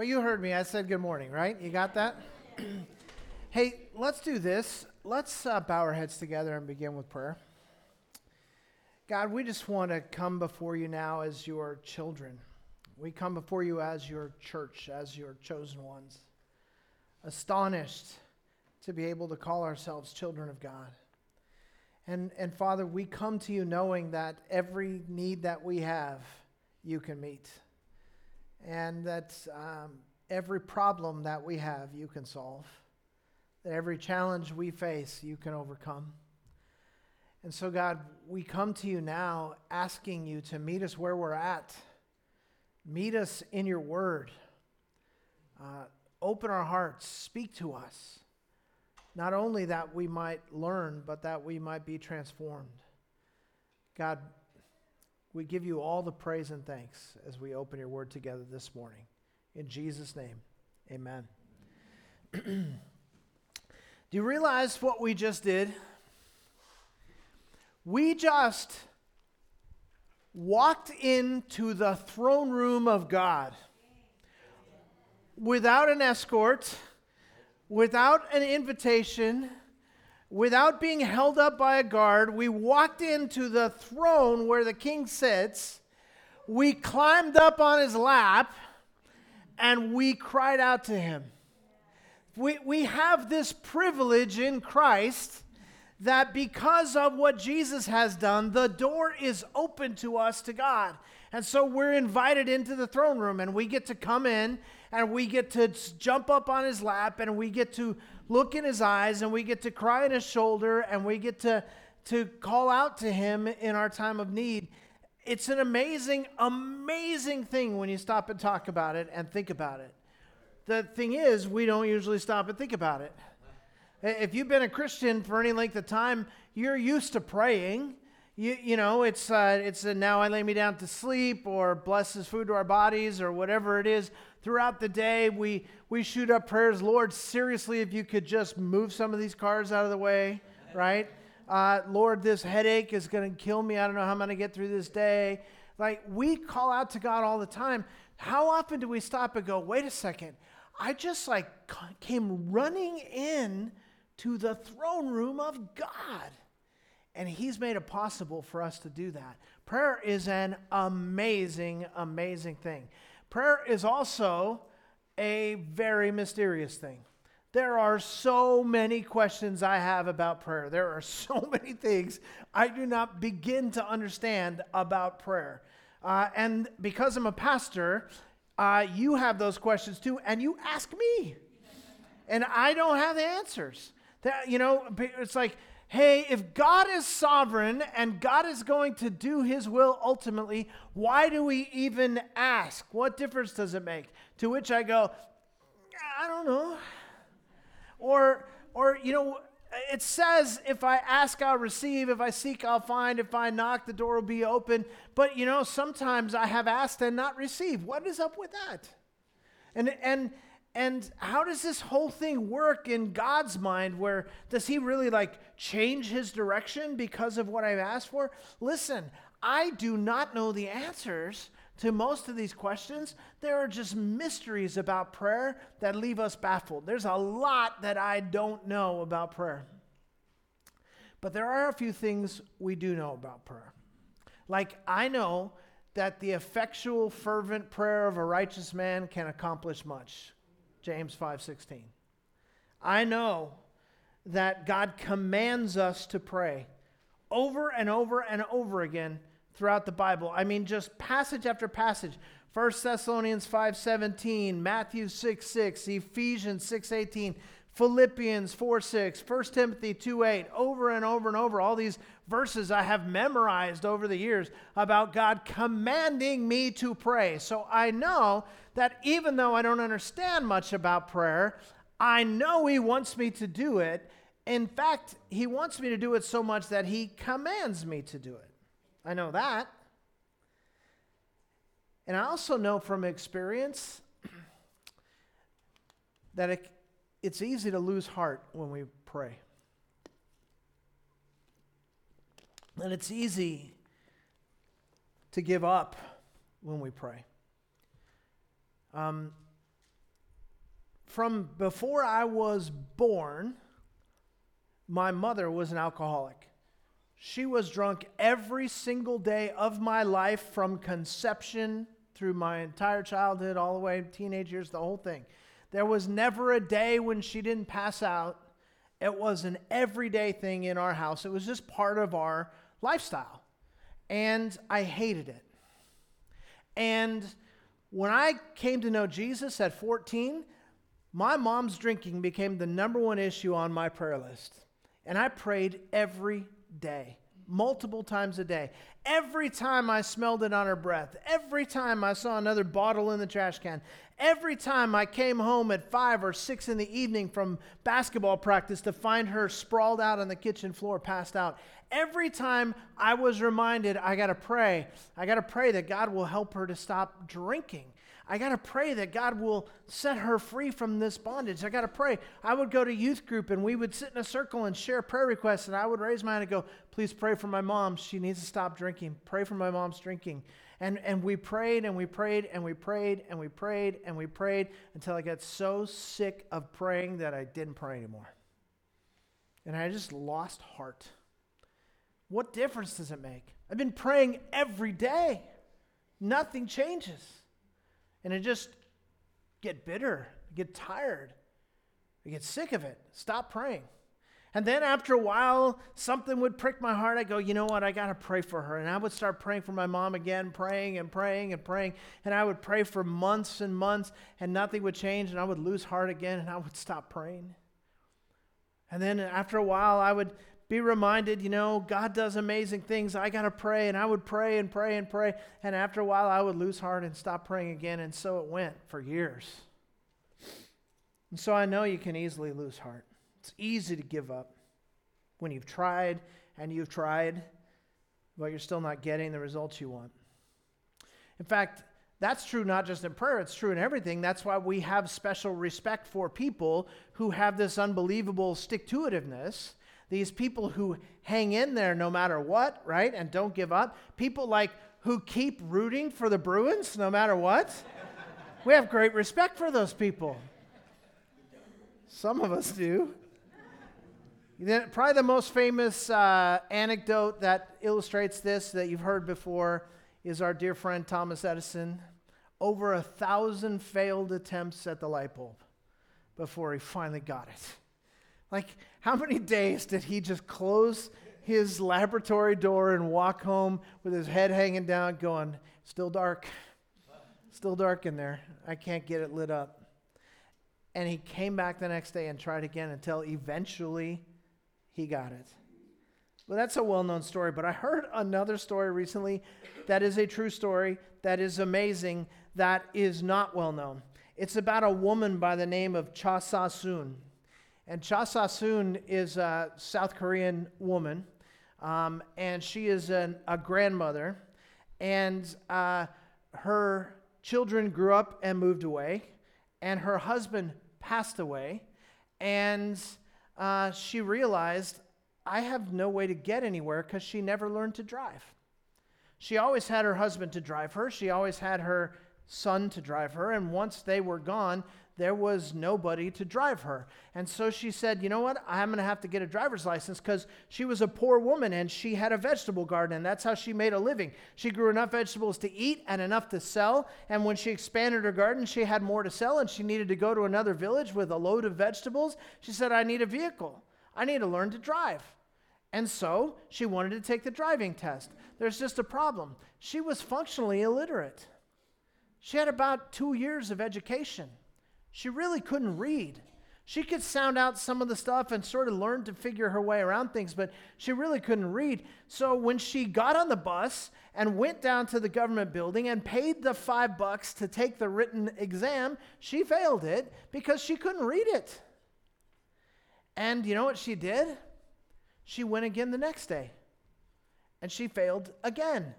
Well, you heard me. I said good morning, right? You got that? hey, let's do this. Let's uh, bow our heads together and begin with prayer. God, we just want to come before you now as your children. We come before you as your church, as your chosen ones, astonished to be able to call ourselves children of God. And, and Father, we come to you knowing that every need that we have, you can meet. And that um, every problem that we have, you can solve. That every challenge we face, you can overcome. And so, God, we come to you now asking you to meet us where we're at. Meet us in your word. Uh, open our hearts. Speak to us. Not only that we might learn, but that we might be transformed. God, we give you all the praise and thanks as we open your word together this morning. In Jesus' name, amen. Do you realize what we just did? We just walked into the throne room of God without an escort, without an invitation, without being held up by a guard. We walked into the throne where the king sits. We climbed up on his lap and we cried out to him. We, we have this privilege in Christ that because of what Jesus has done, the door is open to us to God. And so we're invited into the throne room and we get to come in and we get to jump up on his lap and we get to look in his eyes and we get to cry on his shoulder and we get to, to call out to him in our time of need. It's an amazing, amazing thing when you stop and talk about it and think about it. The thing is, we don't usually stop and think about it. If you've been a Christian for any length of time, you're used to praying. You, you know, it's, uh, it's now I lay me down to sleep or bless his food to our bodies or whatever it is. Throughout the day, we, we shoot up prayers. Lord, seriously, if you could just move some of these cars out of the way, right? Uh, Lord, this headache is going to kill me. I don't know how I'm going to get through this day. Like, we call out to God all the time. How often do we stop and go, wait a second? I just like came running in to the throne room of God. And He's made it possible for us to do that. Prayer is an amazing, amazing thing. Prayer is also a very mysterious thing. There are so many questions I have about prayer. There are so many things I do not begin to understand about prayer. Uh, and because I'm a pastor, uh, you have those questions too, and you ask me. And I don't have the answers. That, you know, it's like, hey, if God is sovereign and God is going to do his will ultimately, why do we even ask? What difference does it make? To which I go, I don't know. Or, or you know, it says, if I ask, I'll receive. If I seek, I'll find. If I knock, the door will be open. But, you know, sometimes I have asked and not received. What is up with that? And, and, and how does this whole thing work in God's mind where does he really like change his direction because of what I've asked for? Listen, I do not know the answers to most of these questions. There are just mysteries about prayer that leave us baffled. There's a lot that I don't know about prayer. But there are a few things we do know about prayer. Like, I know that the effectual, fervent prayer of a righteous man can accomplish much. James 5:16. I know that God commands us to pray over and over and over again throughout the Bible. I mean just passage after passage. 1 Thessalonians 5:17, Matthew 6, 6, Ephesians 6:18, Philippians 4 6, 1 Timothy 2 8, over and over and over, all these verses I have memorized over the years about God commanding me to pray. So I know that even though I don't understand much about prayer, I know He wants me to do it. In fact, He wants me to do it so much that He commands me to do it. I know that. And I also know from experience that it, it's easy to lose heart when we pray. And it's easy to give up when we pray. Um, from before I was born, my mother was an alcoholic. She was drunk every single day of my life from conception through my entire childhood, all the way teenage years, the whole thing. There was never a day when she didn't pass out. It was an everyday thing in our house. It was just part of our lifestyle. And I hated it. And when I came to know Jesus at 14, my mom's drinking became the number one issue on my prayer list. And I prayed every day, multiple times a day. Every time I smelled it on her breath, every time I saw another bottle in the trash can, every time I came home at five or six in the evening from basketball practice to find her sprawled out on the kitchen floor, passed out, every time I was reminded, I got to pray. I got to pray that God will help her to stop drinking. I got to pray that God will set her free from this bondage. I got to pray. I would go to youth group and we would sit in a circle and share prayer requests. And I would raise my hand and go, Please pray for my mom. She needs to stop drinking. Pray for my mom's drinking. And, and we prayed and we prayed and we prayed and we prayed and we prayed until I got so sick of praying that I didn't pray anymore. And I just lost heart. What difference does it make? I've been praying every day, nothing changes. And I just get bitter, get tired, I get sick of it. Stop praying. And then after a while, something would prick my heart. I go, you know what? I got to pray for her. And I would start praying for my mom again, praying and praying and praying. And I would pray for months and months, and nothing would change. And I would lose heart again, and I would stop praying. And then after a while, I would be reminded, you know, God does amazing things. I got to pray. And I would pray and pray and pray. And after a while, I would lose heart and stop praying again. And so it went for years. And so I know you can easily lose heart. It's easy to give up when you've tried and you've tried, but you're still not getting the results you want. In fact, that's true not just in prayer, it's true in everything. That's why we have special respect for people who have this unbelievable stick to itiveness these people who hang in there no matter what, right? And don't give up. People like who keep rooting for the Bruins no matter what. we have great respect for those people. Some of us do. Probably the most famous uh, anecdote that illustrates this that you've heard before is our dear friend Thomas Edison. Over a thousand failed attempts at the light bulb before he finally got it. Like, how many days did he just close his laboratory door and walk home with his head hanging down, going, Still dark. Still dark in there. I can't get it lit up. And he came back the next day and tried again until eventually he got it. Well, that's a well known story, but I heard another story recently that is a true story, that is amazing, that is not well known. It's about a woman by the name of Cha Sa Soon. And Cha Sa Soon is a South Korean woman, um, and she is an, a grandmother. And uh, her children grew up and moved away, and her husband passed away. And uh, she realized, I have no way to get anywhere because she never learned to drive. She always had her husband to drive her, she always had her son to drive her, and once they were gone, there was nobody to drive her. And so she said, You know what? I'm going to have to get a driver's license because she was a poor woman and she had a vegetable garden, and that's how she made a living. She grew enough vegetables to eat and enough to sell. And when she expanded her garden, she had more to sell, and she needed to go to another village with a load of vegetables. She said, I need a vehicle. I need to learn to drive. And so she wanted to take the driving test. There's just a problem. She was functionally illiterate. She had about two years of education. She really couldn't read. She could sound out some of the stuff and sort of learn to figure her way around things, but she really couldn't read. So when she got on the bus and went down to the government building and paid the five bucks to take the written exam, she failed it because she couldn't read it. And you know what she did? She went again the next day and she failed again.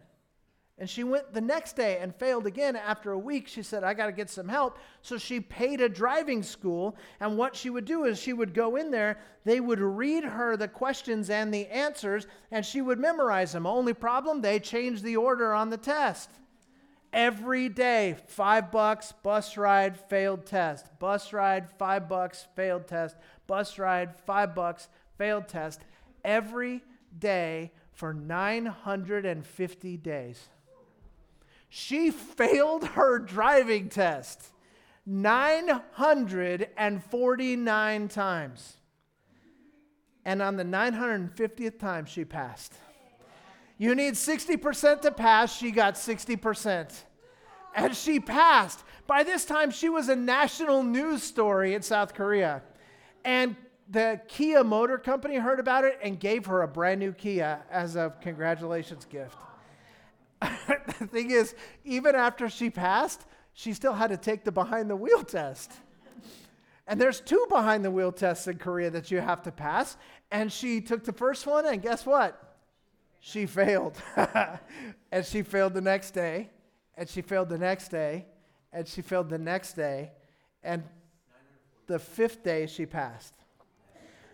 And she went the next day and failed again. After a week, she said, I got to get some help. So she paid a driving school. And what she would do is she would go in there, they would read her the questions and the answers, and she would memorize them. Only problem, they changed the order on the test. Every day, five bucks, bus ride, failed test. Bus ride, five bucks, failed test. Bus ride, five bucks, failed test. Every day for 950 days. She failed her driving test 949 times. And on the 950th time, she passed. You need 60% to pass. She got 60%. And she passed. By this time, she was a national news story in South Korea. And the Kia Motor Company heard about it and gave her a brand new Kia as a congratulations gift. the thing is, even after she passed, she still had to take the behind the wheel test. And there's two behind the wheel tests in Korea that you have to pass. And she took the first one, and guess what? She failed. and she failed the next day, and she failed the next day, and she failed the next day. And the fifth day, she passed.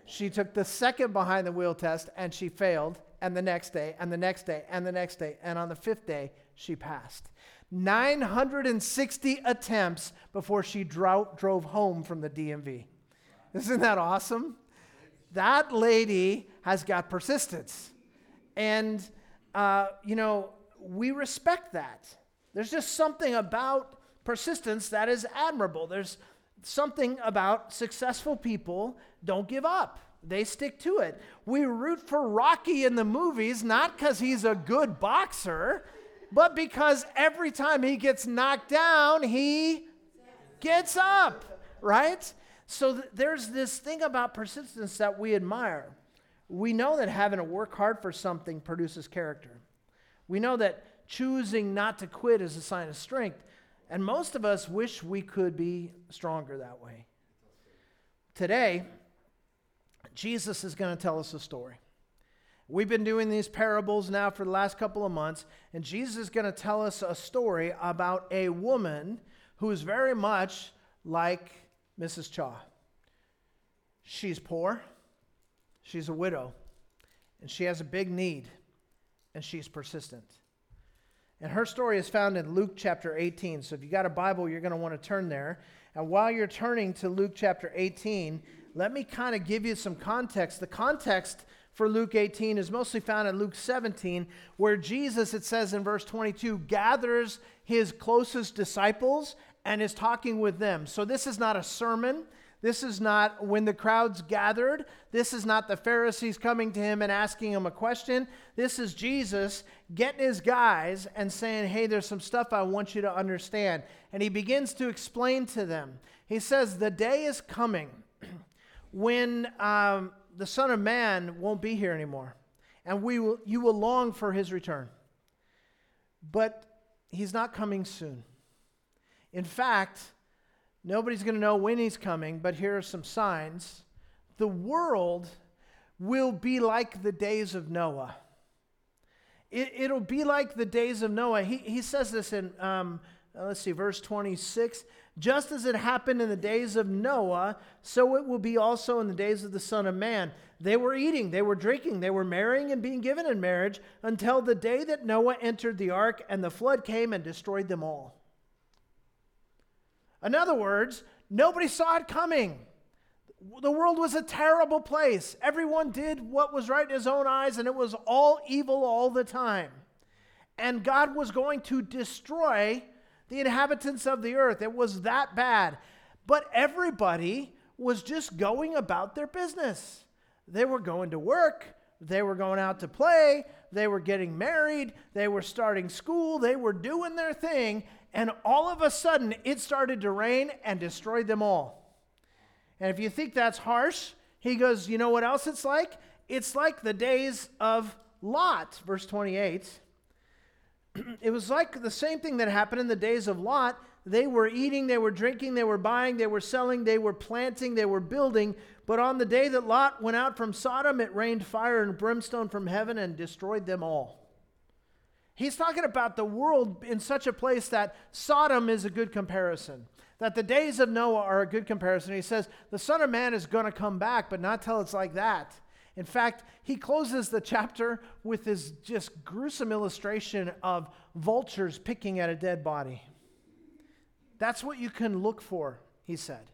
She took the second behind the wheel test, and she failed. And the next day, and the next day, and the next day. And on the fifth day, she passed. 960 attempts before she dro- drove home from the DMV. Isn't that awesome? That lady has got persistence. And, uh, you know, we respect that. There's just something about persistence that is admirable. There's something about successful people don't give up. They stick to it. We root for Rocky in the movies not because he's a good boxer, but because every time he gets knocked down, he gets up, right? So th- there's this thing about persistence that we admire. We know that having to work hard for something produces character. We know that choosing not to quit is a sign of strength. And most of us wish we could be stronger that way. Today, Jesus is going to tell us a story. We've been doing these parables now for the last couple of months, and Jesus is going to tell us a story about a woman who is very much like Mrs. Cha. She's poor, she's a widow, and she has a big need, and she's persistent. And her story is found in Luke chapter 18. So if you got a Bible, you're going to want to turn there. And while you're turning to Luke chapter 18, let me kind of give you some context. The context for Luke 18 is mostly found in Luke 17, where Jesus, it says in verse 22, gathers his closest disciples and is talking with them. So this is not a sermon. This is not when the crowds gathered. This is not the Pharisees coming to him and asking him a question. This is Jesus getting his guys and saying, Hey, there's some stuff I want you to understand. And he begins to explain to them. He says, The day is coming when um, the Son of Man won't be here anymore, and we will, you will long for his return. But he's not coming soon. In fact, nobody's going to know when he's coming, but here are some signs. The world will be like the days of Noah. It, will be like the days of Noah. He, he says this in, um, let's see, verse 26. Just as it happened in the days of Noah, so it will be also in the days of the Son of Man. They were eating, they were drinking, they were marrying and being given in marriage until the day that Noah entered the ark and the flood came and destroyed them all. In other words, nobody saw it coming. The world was a terrible place. Everyone did what was right in his own eyes, and it was all evil all the time. And God was going to destroy the inhabitants of the earth. It was that bad. But everybody was just going about their business. They were going to work, they were going out to play, they were getting married, they were starting school, they were doing their thing, and all of a sudden it started to rain and destroyed them all. And if you think that's harsh, he goes, You know what else it's like? It's like the days of Lot, verse 28. it was like the same thing that happened in the days of Lot. They were eating, they were drinking, they were buying, they were selling, they were planting, they were building. But on the day that Lot went out from Sodom, it rained fire and brimstone from heaven and destroyed them all. He's talking about the world in such a place that Sodom is a good comparison, that the days of Noah are a good comparison. He says the Son of Man is going to come back, but not till it's like that. In fact, he closes the chapter with this just gruesome illustration of vultures picking at a dead body. That's what you can look for, he said.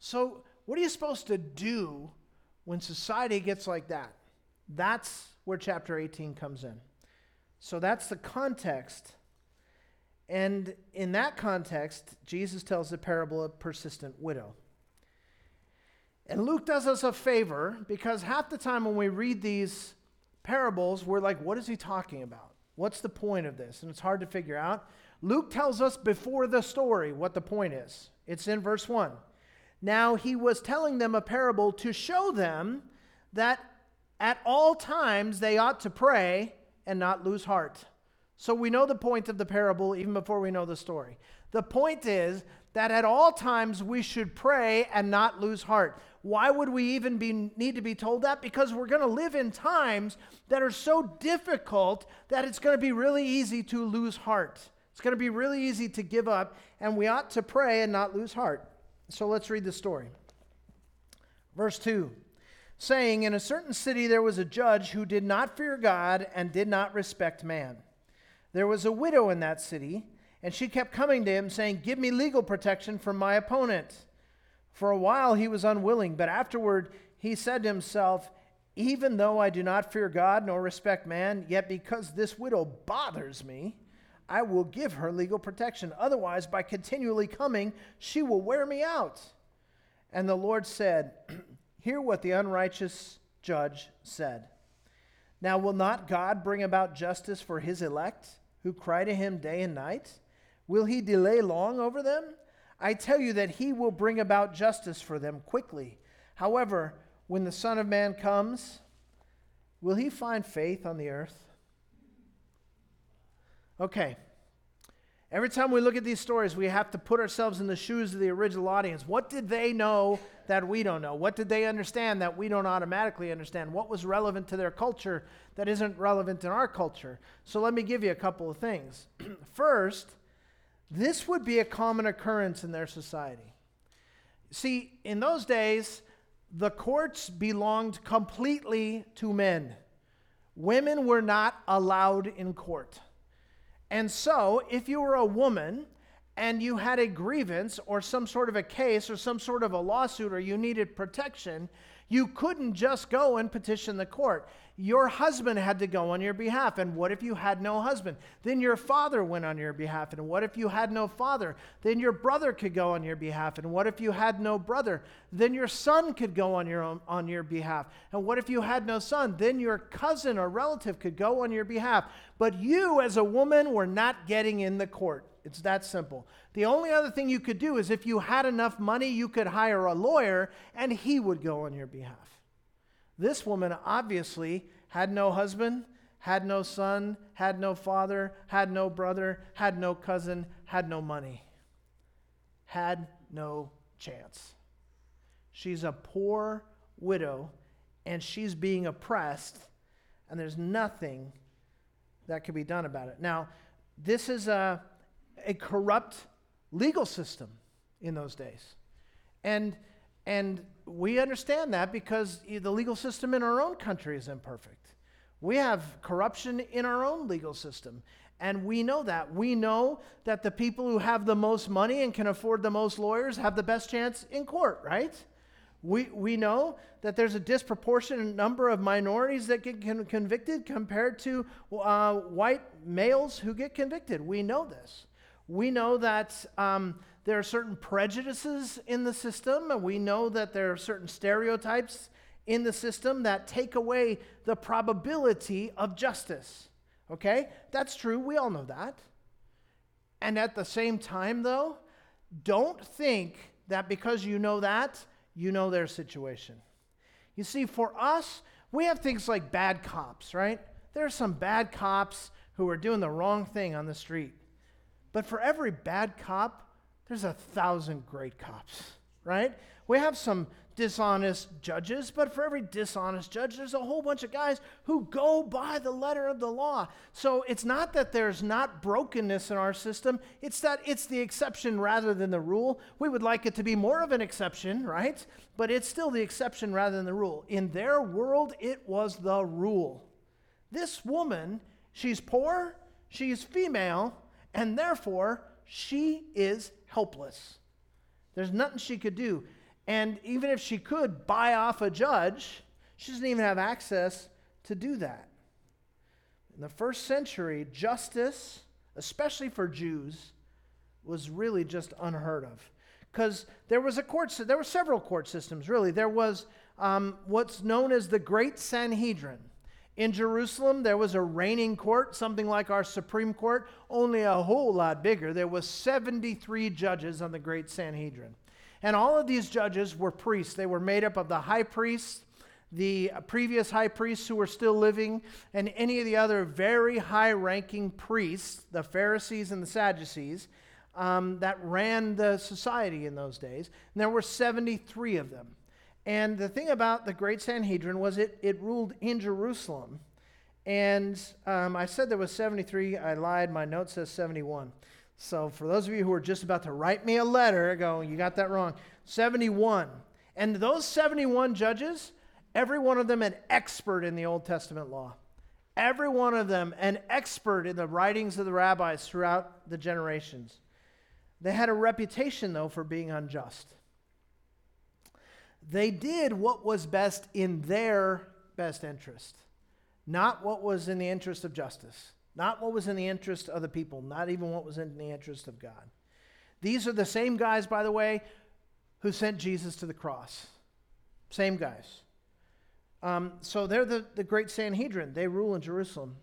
So, what are you supposed to do when society gets like that? That's where chapter 18 comes in. So, that's the context. And in that context, Jesus tells the parable of persistent widow. And Luke does us a favor because half the time when we read these parables, we're like, what is he talking about? What's the point of this? And it's hard to figure out. Luke tells us before the story what the point is. It's in verse 1. Now he was telling them a parable to show them that at all times they ought to pray and not lose heart. So we know the point of the parable even before we know the story. The point is that at all times we should pray and not lose heart. Why would we even be, need to be told that? Because we're going to live in times that are so difficult that it's going to be really easy to lose heart. It's going to be really easy to give up, and we ought to pray and not lose heart. So let's read the story. Verse 2 saying, In a certain city there was a judge who did not fear God and did not respect man. There was a widow in that city, and she kept coming to him, saying, Give me legal protection from my opponent. For a while he was unwilling, but afterward he said to himself, Even though I do not fear God nor respect man, yet because this widow bothers me, I will give her legal protection. Otherwise, by continually coming, she will wear me out. And the Lord said, Hear what the unrighteous judge said. Now, will not God bring about justice for his elect, who cry to him day and night? Will he delay long over them? I tell you that he will bring about justice for them quickly. However, when the Son of Man comes, will he find faith on the earth? Okay. Every time we look at these stories, we have to put ourselves in the shoes of the original audience. What did they know that we don't know? What did they understand that we don't automatically understand? What was relevant to their culture that isn't relevant in our culture? So let me give you a couple of things. First, this would be a common occurrence in their society. See, in those days, the courts belonged completely to men. Women were not allowed in court. And so, if you were a woman and you had a grievance or some sort of a case or some sort of a lawsuit or you needed protection, you couldn't just go and petition the court. Your husband had to go on your behalf. And what if you had no husband? Then your father went on your behalf. And what if you had no father? Then your brother could go on your behalf. And what if you had no brother? Then your son could go on your own, on your behalf. And what if you had no son? Then your cousin or relative could go on your behalf. But you as a woman were not getting in the court. It's that simple. The only other thing you could do is if you had enough money, you could hire a lawyer and he would go on your behalf. This woman obviously had no husband, had no son, had no father, had no brother, had no cousin, had no money, had no chance. She's a poor widow and she's being oppressed, and there's nothing that could be done about it. Now, this is a, a corrupt legal system in those days. And, and we understand that because the legal system in our own country is imperfect. We have corruption in our own legal system. And we know that. We know that the people who have the most money and can afford the most lawyers have the best chance in court, right? We, we know that there's a disproportionate number of minorities that get con- convicted compared to uh, white males who get convicted. We know this. We know that um, there are certain prejudices in the system, and we know that there are certain stereotypes in the system that take away the probability of justice. Okay? That's true. We all know that. And at the same time, though, don't think that because you know that, you know their situation. You see, for us, we have things like bad cops, right? There are some bad cops who are doing the wrong thing on the street. But for every bad cop, there's a thousand great cops, right? We have some dishonest judges, but for every dishonest judge, there's a whole bunch of guys who go by the letter of the law. So it's not that there's not brokenness in our system, it's that it's the exception rather than the rule. We would like it to be more of an exception, right? But it's still the exception rather than the rule. In their world, it was the rule. This woman, she's poor, she's female, and therefore she is helpless. There's nothing she could do. And even if she could buy off a judge, she doesn't even have access to do that. In the first century, justice, especially for Jews, was really just unheard of. Because there was a court, there were several court systems, really. There was um, what's known as the Great Sanhedrin. In Jerusalem, there was a reigning court, something like our Supreme Court, only a whole lot bigger. There was 73 judges on the Great Sanhedrin. And all of these judges were priests. They were made up of the high priests, the previous high priests who were still living, and any of the other very high ranking priests, the Pharisees and the Sadducees, um, that ran the society in those days. And there were 73 of them. And the thing about the Great Sanhedrin was it, it ruled in Jerusalem. And um, I said there was 73. I lied. My note says 71. So, for those of you who are just about to write me a letter, go, you got that wrong. 71. And those 71 judges, every one of them an expert in the Old Testament law. Every one of them an expert in the writings of the rabbis throughout the generations. They had a reputation, though, for being unjust. They did what was best in their best interest, not what was in the interest of justice. Not what was in the interest of the people, not even what was in the interest of God. These are the same guys, by the way, who sent Jesus to the cross. Same guys. Um, so they're the, the great Sanhedrin. They rule in Jerusalem.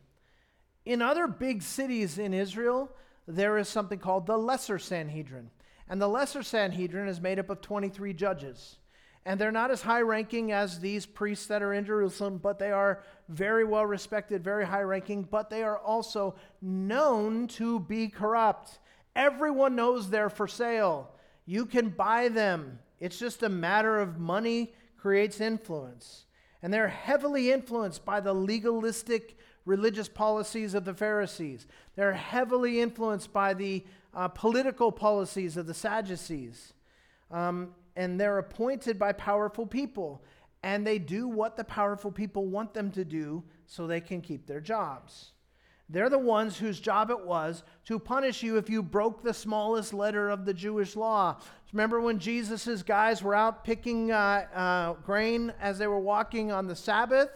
In other big cities in Israel, there is something called the Lesser Sanhedrin. And the Lesser Sanhedrin is made up of 23 judges. And they're not as high ranking as these priests that are in Jerusalem, but they are very well respected, very high ranking, but they are also known to be corrupt. Everyone knows they're for sale. You can buy them. It's just a matter of money creates influence. And they're heavily influenced by the legalistic religious policies of the Pharisees. They're heavily influenced by the uh, political policies of the Sadducees. Um, and they're appointed by powerful people. And they do what the powerful people want them to do so they can keep their jobs. They're the ones whose job it was to punish you if you broke the smallest letter of the Jewish law. Remember when Jesus' guys were out picking uh, uh, grain as they were walking on the Sabbath?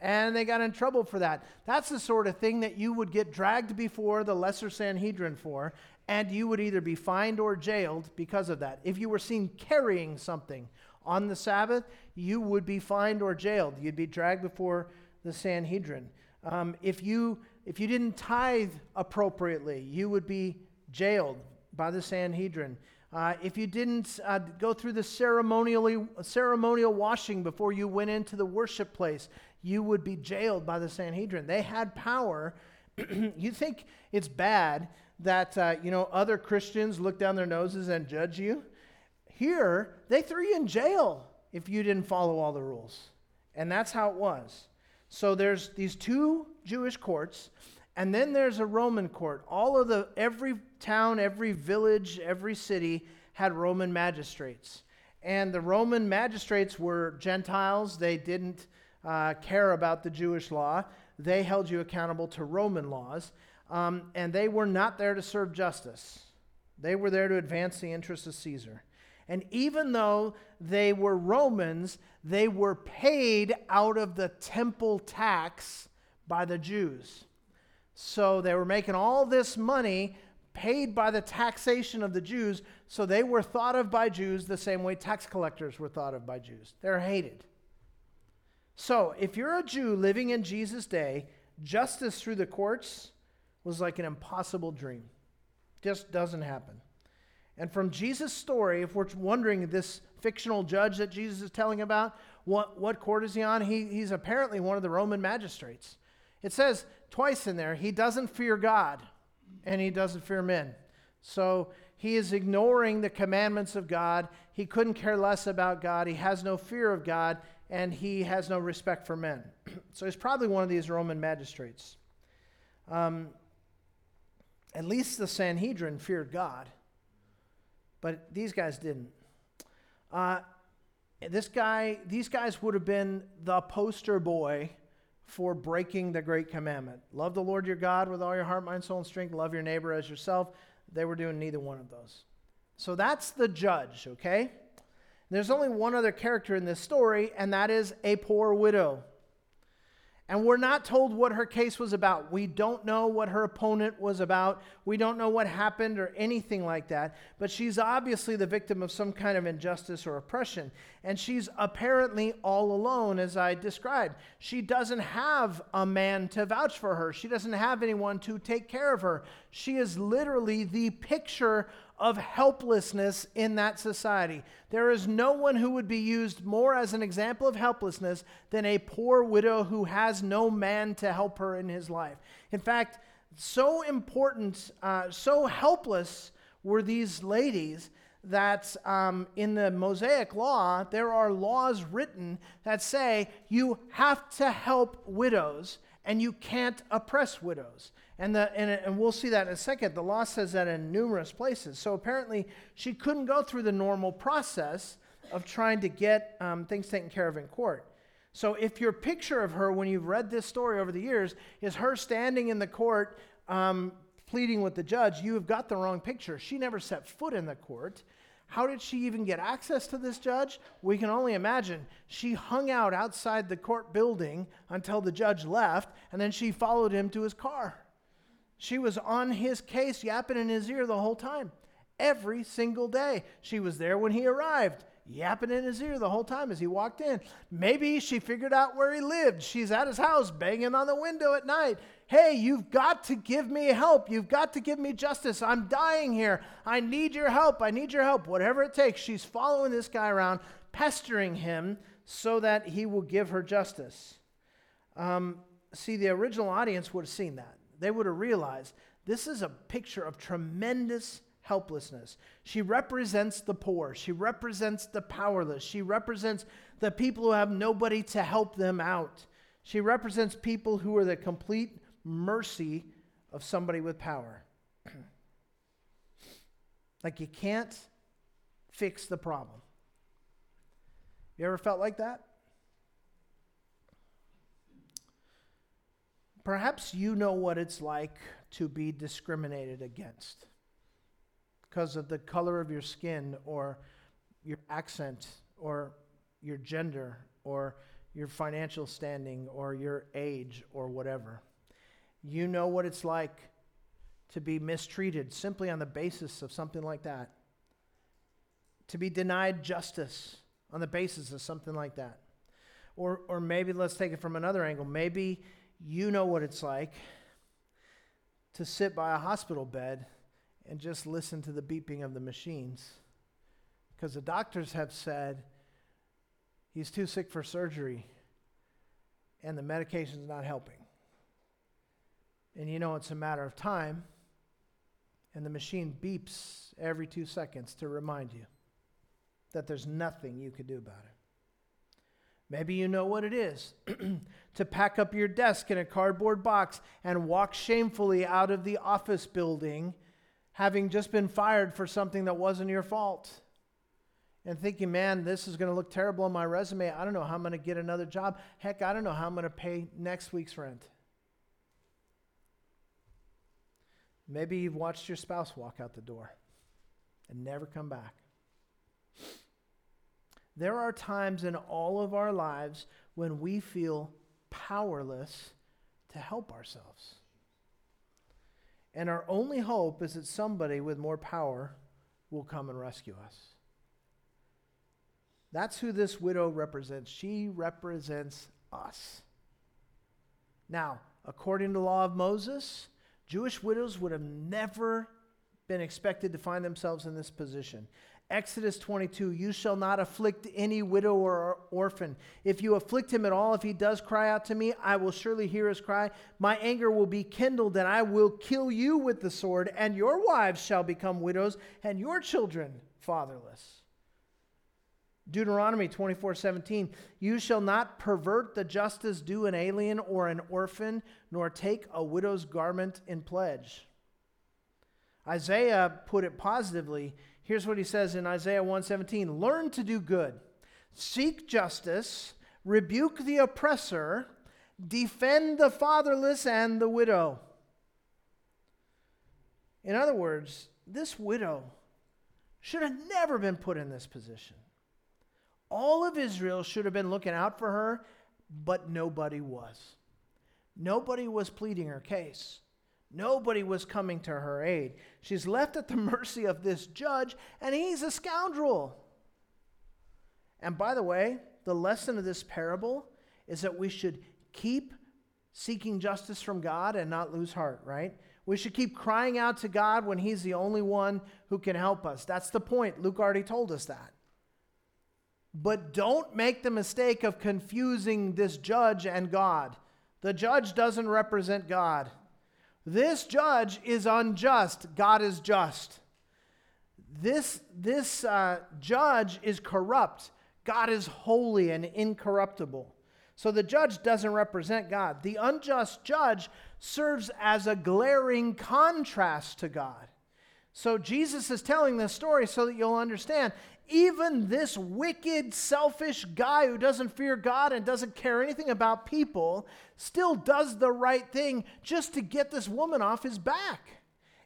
And they got in trouble for that. That's the sort of thing that you would get dragged before the Lesser Sanhedrin for and you would either be fined or jailed because of that. If you were seen carrying something on the Sabbath, you would be fined or jailed. You'd be dragged before the Sanhedrin. Um, if, you, if you didn't tithe appropriately, you would be jailed by the Sanhedrin. Uh, if you didn't uh, go through the ceremonially, ceremonial washing before you went into the worship place, you would be jailed by the Sanhedrin. They had power. you think it's bad that uh, you know other Christians look down their noses and judge you. Here, they threw you in jail if you didn't follow all the rules. And that's how it was. So there's these two Jewish courts, and then there's a Roman court. All of the every town, every village, every city had Roman magistrates. And the Roman magistrates were Gentiles. They didn't uh, care about the Jewish law. They held you accountable to Roman laws. Um, and they were not there to serve justice, they were there to advance the interests of Caesar. And even though they were Romans, they were paid out of the temple tax by the Jews. So they were making all this money paid by the taxation of the Jews, so they were thought of by Jews the same way tax collectors were thought of by Jews. They're hated. So if you're a Jew living in Jesus' day, justice through the courts was like an impossible dream. Just doesn't happen. And from Jesus' story, if we're wondering this fictional judge that Jesus is telling about, what, what court is he on? He, he's apparently one of the Roman magistrates. It says twice in there, he doesn't fear God and he doesn't fear men. So He is ignoring the commandments of God. He couldn't care less about God. He has no fear of God, and he has no respect for men. so he's probably one of these Roman magistrates. Um, at least the Sanhedrin feared God, but these guys didn't. Uh, this guy, these guys would have been the poster boy for breaking the great commandment. Love the Lord your God with all your heart, mind, soul, and strength. Love your neighbor as yourself. They were doing neither one of those. So that's the judge, okay? There's only one other character in this story, and that is a poor widow. And we're not told what her case was about. We don't know what her opponent was about. We don't know what happened or anything like that. But she's obviously the victim of some kind of injustice or oppression. And she's apparently all alone, as I described. She doesn't have a man to vouch for her, she doesn't have anyone to take care of her. She is literally the picture of helplessness in that society. There is no one who would be used more as an example of helplessness than a poor widow who has no man to help her in his life. In fact, so important, uh, so helpless were these ladies that um, in the Mosaic law, there are laws written that say you have to help widows and you can't oppress widows. And, the, and, and we'll see that in a second. The law says that in numerous places. So apparently, she couldn't go through the normal process of trying to get um, things taken care of in court. So if your picture of her, when you've read this story over the years, is her standing in the court um, pleading with the judge, you have got the wrong picture. She never set foot in the court. How did she even get access to this judge? We can only imagine. She hung out outside the court building until the judge left, and then she followed him to his car. She was on his case, yapping in his ear the whole time. Every single day. She was there when he arrived, yapping in his ear the whole time as he walked in. Maybe she figured out where he lived. She's at his house, banging on the window at night. Hey, you've got to give me help. You've got to give me justice. I'm dying here. I need your help. I need your help. Whatever it takes. She's following this guy around, pestering him so that he will give her justice. Um, see, the original audience would have seen that they would have realized this is a picture of tremendous helplessness. She represents the poor, she represents the powerless, she represents the people who have nobody to help them out. She represents people who are the complete mercy of somebody with power. like you can't fix the problem. You ever felt like that? Perhaps you know what it's like to be discriminated against because of the color of your skin or your accent or your gender or your financial standing or your age or whatever. You know what it's like to be mistreated simply on the basis of something like that, to be denied justice on the basis of something like that. Or, or maybe let's take it from another angle. Maybe you know what it's like to sit by a hospital bed and just listen to the beeping of the machines. Because the doctors have said he's too sick for surgery and the medication's not helping. And you know it's a matter of time, and the machine beeps every two seconds to remind you that there's nothing you could do about it. Maybe you know what it is to pack up your desk in a cardboard box and walk shamefully out of the office building, having just been fired for something that wasn't your fault. And thinking, man, this is going to look terrible on my resume. I don't know how I'm going to get another job. Heck, I don't know how I'm going to pay next week's rent. Maybe you've watched your spouse walk out the door and never come back. There are times in all of our lives when we feel powerless to help ourselves. And our only hope is that somebody with more power will come and rescue us. That's who this widow represents. She represents us. Now, according to the law of Moses, Jewish widows would have never been expected to find themselves in this position. Exodus 22 You shall not afflict any widow or orphan. If you afflict him at all, if he does cry out to me, I will surely hear his cry. My anger will be kindled, and I will kill you with the sword, and your wives shall become widows, and your children fatherless. Deuteronomy 24 17, you shall not pervert the justice due an alien or an orphan, nor take a widow's garment in pledge. Isaiah put it positively. Here's what he says in Isaiah 117 Learn to do good, seek justice, rebuke the oppressor, defend the fatherless and the widow. In other words, this widow should have never been put in this position. All of Israel should have been looking out for her, but nobody was. Nobody was pleading her case. Nobody was coming to her aid. She's left at the mercy of this judge, and he's a scoundrel. And by the way, the lesson of this parable is that we should keep seeking justice from God and not lose heart, right? We should keep crying out to God when He's the only one who can help us. That's the point. Luke already told us that. But don't make the mistake of confusing this judge and God. The judge doesn't represent God. This judge is unjust, God is just. This, this uh, judge is corrupt, God is holy and incorruptible. So the judge doesn't represent God. The unjust judge serves as a glaring contrast to God. So Jesus is telling this story so that you'll understand even this wicked, selfish guy who doesn't fear God and doesn't care anything about people still does the right thing just to get this woman off his back.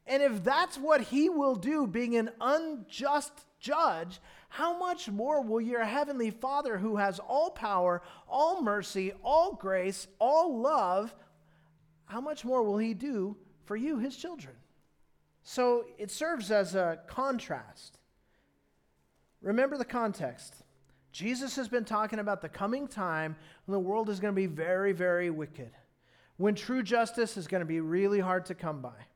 And if that's what he will do, being an unjust judge, how much more will your heavenly Father, who has all power, all mercy, all grace, all love, how much more will he do for you, his children? So it serves as a contrast. Remember the context. Jesus has been talking about the coming time when the world is going to be very, very wicked, when true justice is going to be really hard to come by,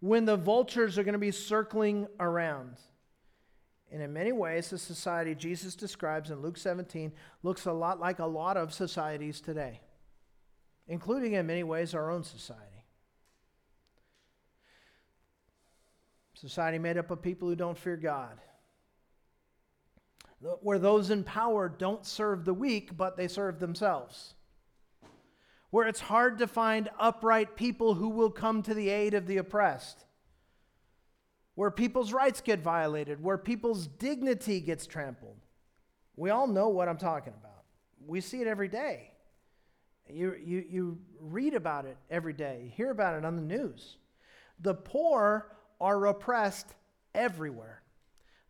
when the vultures are going to be circling around. And in many ways, the society Jesus describes in Luke 17 looks a lot like a lot of societies today, including in many ways our own society. Society made up of people who don't fear God where those in power don't serve the weak, but they serve themselves. Where it's hard to find upright people who will come to the aid of the oppressed. Where people's rights get violated, where people's dignity gets trampled. We all know what I'm talking about. We see it every day. You, you, you read about it every day, you hear about it on the news. The poor are oppressed everywhere.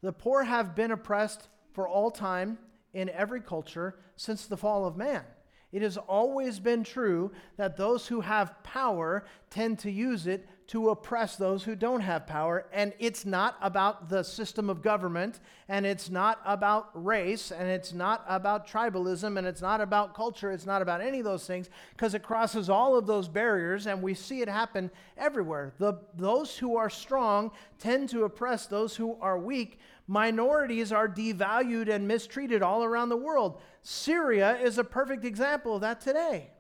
The poor have been oppressed for all time in every culture since the fall of man. It has always been true that those who have power tend to use it to oppress those who don't have power. And it's not about the system of government, and it's not about race, and it's not about tribalism, and it's not about culture. It's not about any of those things because it crosses all of those barriers, and we see it happen everywhere. The, those who are strong tend to oppress those who are weak minorities are devalued and mistreated all around the world. Syria is a perfect example of that today.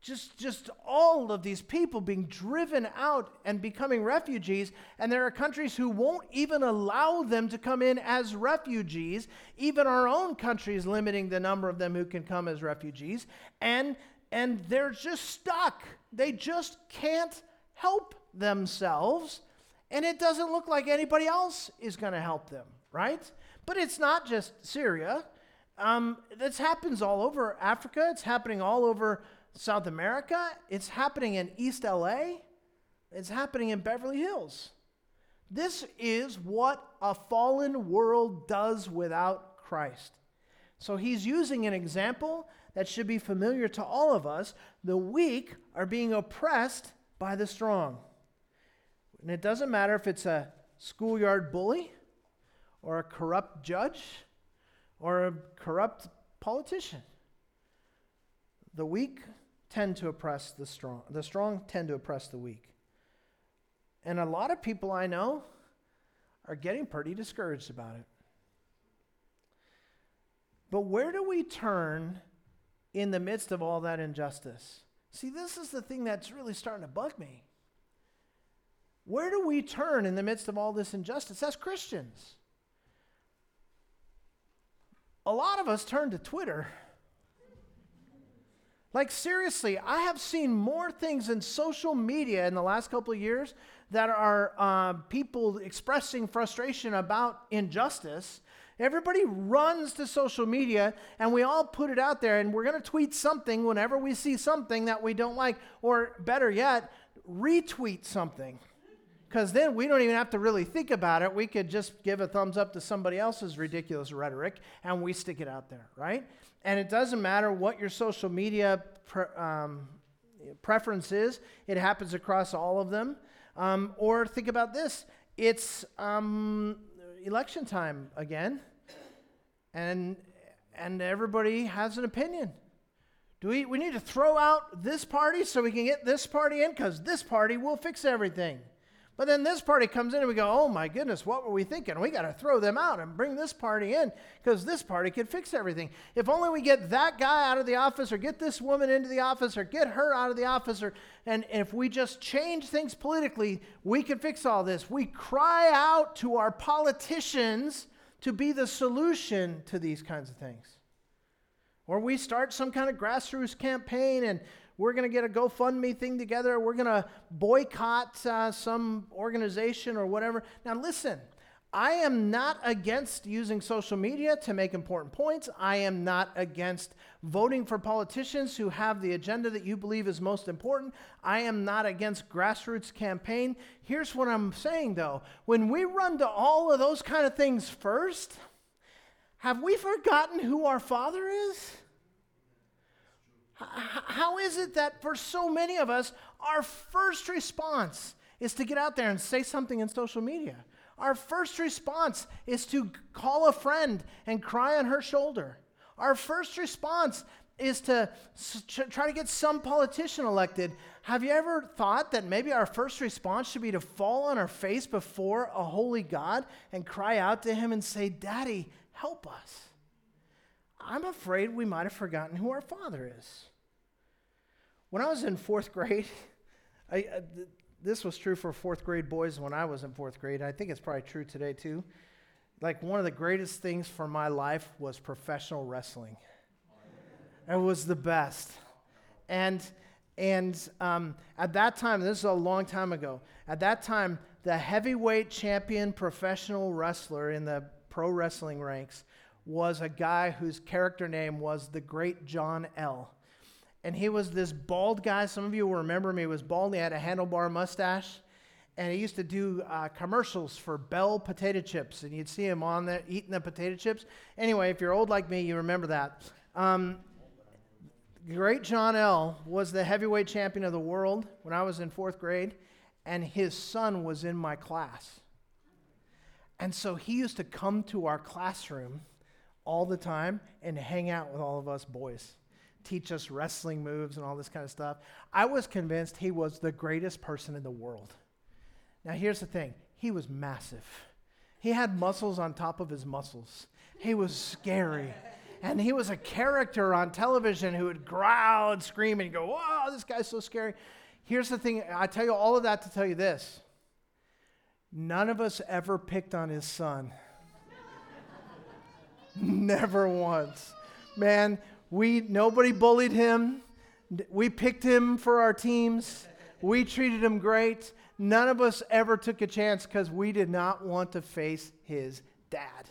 Just, just all of these people being driven out and becoming refugees, and there are countries who won't even allow them to come in as refugees. Even our own country is limiting the number of them who can come as refugees, and, and they're just stuck. They just can't help themselves and it doesn't look like anybody else is going to help them, right? But it's not just Syria. Um, this happens all over Africa. It's happening all over South America. It's happening in East LA. It's happening in Beverly Hills. This is what a fallen world does without Christ. So he's using an example that should be familiar to all of us. The weak are being oppressed by the strong. And it doesn't matter if it's a schoolyard bully or a corrupt judge or a corrupt politician. The weak tend to oppress the strong. The strong tend to oppress the weak. And a lot of people I know are getting pretty discouraged about it. But where do we turn in the midst of all that injustice? See, this is the thing that's really starting to bug me. Where do we turn in the midst of all this injustice as Christians? A lot of us turn to Twitter. Like, seriously, I have seen more things in social media in the last couple of years that are uh, people expressing frustration about injustice. Everybody runs to social media and we all put it out there, and we're going to tweet something whenever we see something that we don't like, or better yet, retweet something. Because then we don't even have to really think about it. We could just give a thumbs up to somebody else's ridiculous rhetoric and we stick it out there, right? And it doesn't matter what your social media pre- um, preference is, it happens across all of them. Um, or think about this it's um, election time again, and, and everybody has an opinion. Do we, we need to throw out this party so we can get this party in? Because this party will fix everything. But then this party comes in and we go, oh my goodness, what were we thinking? We got to throw them out and bring this party in because this party could fix everything. If only we get that guy out of the office or get this woman into the office or get her out of the office or and if we just change things politically, we can fix all this. We cry out to our politicians to be the solution to these kinds of things. Or we start some kind of grassroots campaign and we're going to get a GoFundMe thing together. We're going to boycott uh, some organization or whatever. Now, listen, I am not against using social media to make important points. I am not against voting for politicians who have the agenda that you believe is most important. I am not against grassroots campaign. Here's what I'm saying though. When we run to all of those kind of things first, have we forgotten who our Father is? How is it that for so many of us, our first response is to get out there and say something in social media? Our first response is to call a friend and cry on her shoulder. Our first response is to try to get some politician elected. Have you ever thought that maybe our first response should be to fall on our face before a holy God and cry out to him and say, Daddy, help us? I'm afraid we might have forgotten who our Father is. When I was in fourth grade, I, I, th- this was true for fourth grade boys when I was in fourth grade. I think it's probably true today too. Like one of the greatest things for my life was professional wrestling. It was the best. And and um, at that time, this is a long time ago. At that time, the heavyweight champion professional wrestler in the pro wrestling ranks was a guy whose character name was the Great John L and he was this bald guy. Some of you will remember him. He was bald. He had a handlebar mustache, and he used to do uh, commercials for Bell potato chips, and you'd see him on there eating the potato chips. Anyway, if you're old like me, you remember that. Um, great John L. was the heavyweight champion of the world when I was in fourth grade, and his son was in my class. And so he used to come to our classroom all the time and hang out with all of us boys teach us wrestling moves and all this kind of stuff. I was convinced he was the greatest person in the world. Now, here's the thing he was massive, he had muscles on top of his muscles. He was scary. And he was a character on television who would growl and scream and go, Whoa, this guy's so scary. Here's the thing I tell you all of that to tell you this none of us ever picked on his son. Never once. Man, we, nobody bullied him. We picked him for our teams. We treated him great. None of us ever took a chance because we did not want to face his dad.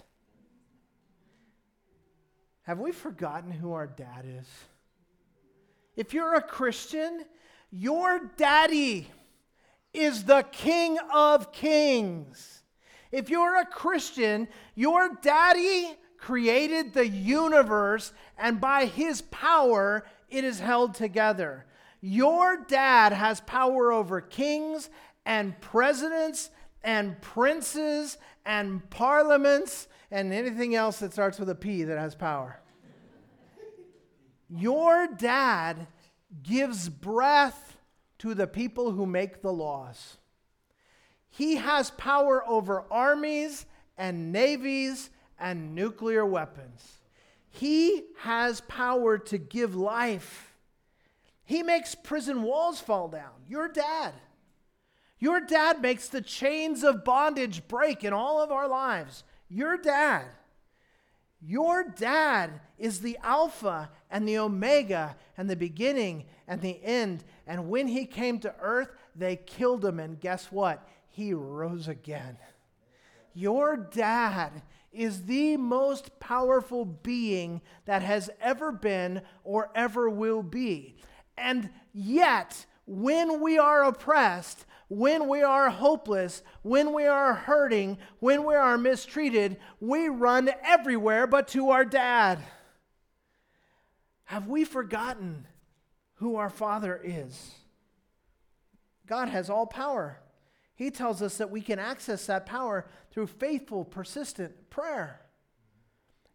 Have we forgotten who our dad is? If you're a Christian, your daddy is the King of Kings. If you're a Christian, your daddy created the universe, and by his power, it is held together. Your dad has power over kings and presidents and princes and parliaments and anything else that starts with a P that has power. Your dad gives breath to the people who make the laws. He has power over armies and navies and nuclear weapons. He has power to give life. He makes prison walls fall down. Your dad. Your dad makes the chains of bondage break in all of our lives. Your dad. Your dad is the Alpha and the Omega and the beginning and the end. And when he came to earth, they killed him. And guess what? He rose again. Your dad is the most powerful being that has ever been or ever will be. And yet, when we are oppressed, when we are hopeless, when we are hurting, when we are mistreated, we run everywhere but to our dad. Have we forgotten who our Father is? God has all power. He tells us that we can access that power through faithful, persistent prayer.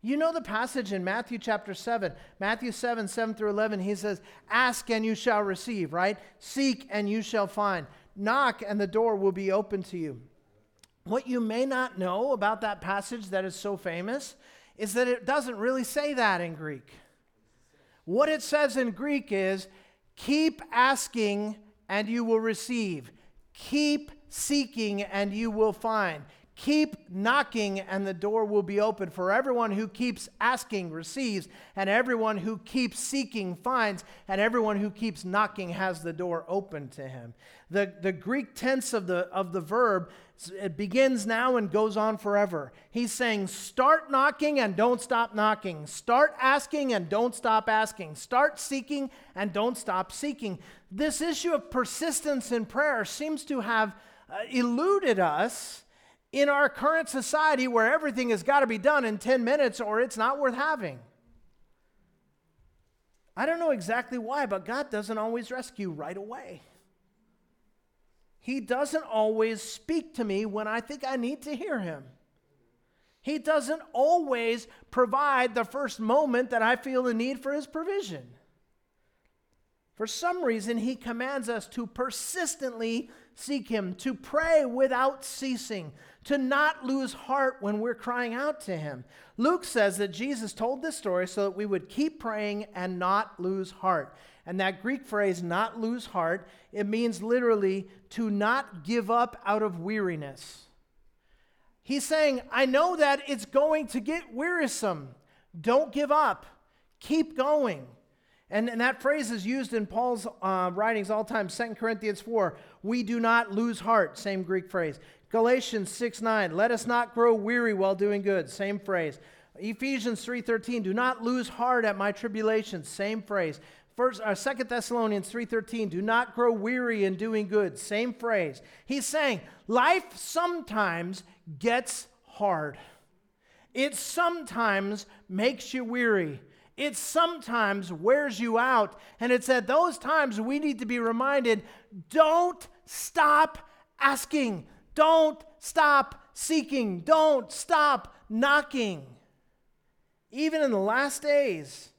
You know the passage in Matthew chapter 7, Matthew 7, 7 through 11, he says, Ask and you shall receive, right? Seek and you shall find. Knock and the door will be open to you. What you may not know about that passage that is so famous is that it doesn't really say that in Greek. What it says in Greek is, Keep asking and you will receive. Keep seeking and you will find. Keep knocking, and the door will be open. For everyone who keeps asking receives, and everyone who keeps seeking finds, and everyone who keeps knocking has the door open to him. The, the Greek tense of the, of the verb it begins now and goes on forever. He's saying, start knocking and don't stop knocking. Start asking and don't stop asking. Start seeking and don't stop seeking. This issue of persistence in prayer seems to have Uh, eluded us in our current society where everything has got to be done in 10 minutes or it's not worth having. I don't know exactly why, but God doesn't always rescue right away. He doesn't always speak to me when I think I need to hear him. He doesn't always provide the first moment that I feel the need for his provision. For some reason, he commands us to persistently seek him, to pray without ceasing, to not lose heart when we're crying out to him. Luke says that Jesus told this story so that we would keep praying and not lose heart. And that Greek phrase, not lose heart, it means literally to not give up out of weariness. He's saying, I know that it's going to get wearisome. Don't give up. Keep going. And, and that phrase is used in Paul's uh, writings all the time. 2 Corinthians 4, we do not lose heart, same Greek phrase. Galatians 6 9, let us not grow weary while doing good, same phrase. Ephesians 3:13, do not lose heart at my tribulations, same phrase. First, uh, 2 Thessalonians 3:13, do not grow weary in doing good, same phrase. He's saying life sometimes gets hard. It sometimes makes you weary. It sometimes wears you out. And it's at those times we need to be reminded don't stop asking. Don't stop seeking. Don't stop knocking. Even in the last days,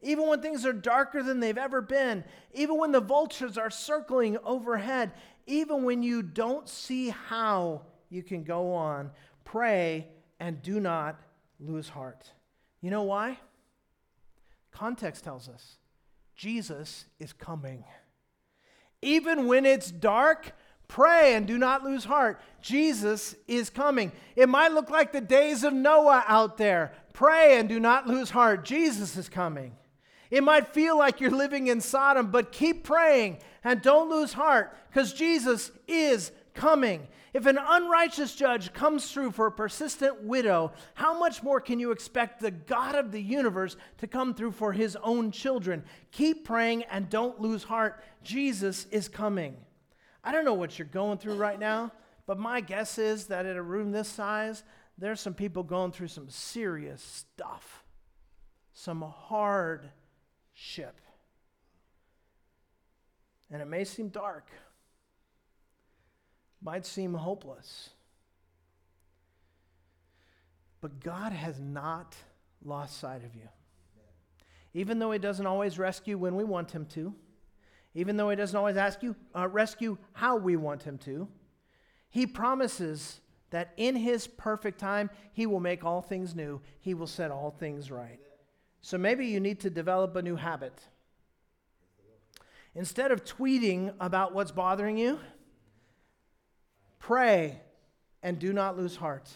even when things are darker than they've ever been, even when the vultures are circling overhead, even when you don't see how you can go on, pray and do not lose heart. You know why? Context tells us Jesus is coming. Even when it's dark, Pray and do not lose heart. Jesus is coming. It might look like the days of Noah out there. Pray and do not lose heart. Jesus is coming. It might feel like you're living in Sodom, but keep praying and don't lose heart because Jesus is coming. If an unrighteous judge comes through for a persistent widow, how much more can you expect the God of the universe to come through for his own children? Keep praying and don't lose heart. Jesus is coming. I don't know what you're going through right now, but my guess is that in a room this size, there's some people going through some serious stuff, some hard ship. And it may seem dark, might seem hopeless. But God has not lost sight of you. Even though He doesn't always rescue when we want Him to even though he doesn't always ask you, uh, rescue how we want him to. He promises that in His perfect time, He will make all things new, He will set all things right. So maybe you need to develop a new habit. Instead of tweeting about what's bothering you, pray and do not lose heart.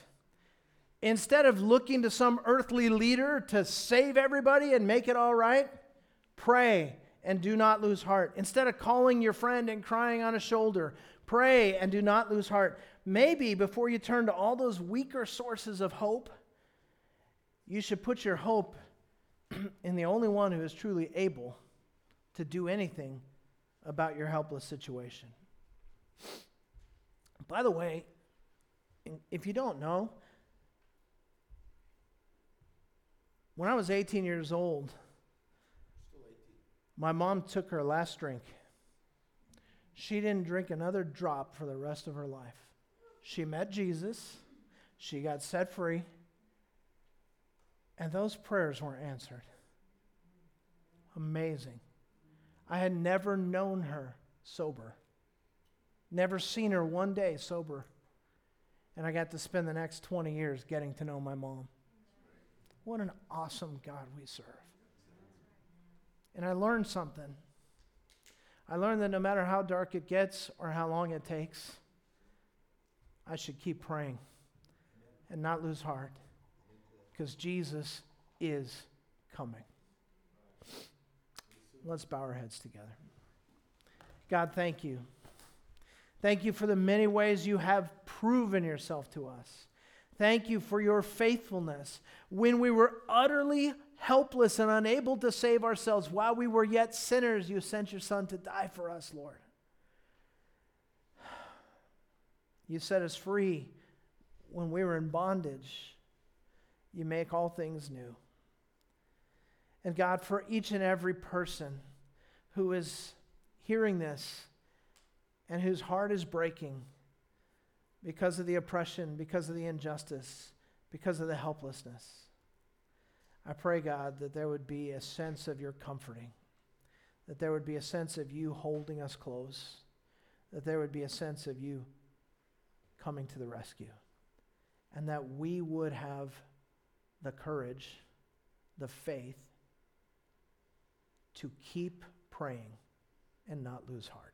Instead of looking to some earthly leader to save everybody and make it all right, pray and do not lose heart. Instead of calling your friend and crying on a shoulder, pray and do not lose heart. Maybe before you turn to all those weaker sources of hope, you should put your hope in the only one who is truly able to do anything about your helpless situation. By the way, if you don't know, when I was 18 years old, my mom took her last drink. She didn't drink another drop for the rest of her life. She met Jesus, she got set free, and those prayers weren't answered. Amazing. I had never known her sober, never seen her one day sober. And I got to spend the next 20 years getting to know my mom. What an awesome God we serve. And I learned something. I learned that no matter how dark it gets or how long it takes, I should keep praying and not lose heart because Jesus is coming. Let's bow our heads together. God, thank you. Thank you for the many ways you have proven yourself to us. Thank you for your faithfulness. When we were utterly helpless and unable to save ourselves, while we were yet sinners, you sent your Son to die for us, Lord. You set us free when we were in bondage. You make all things new. And God, for each and every person who is hearing this and whose heart is breaking because of the oppression, because of the injustice, because of the helplessness, I pray, God, that there would be a sense of your comforting, that there would be a sense of you holding us close, that there would be a sense of you coming to the rescue, and that we would have the courage, the faith, to keep praying and not lose heart.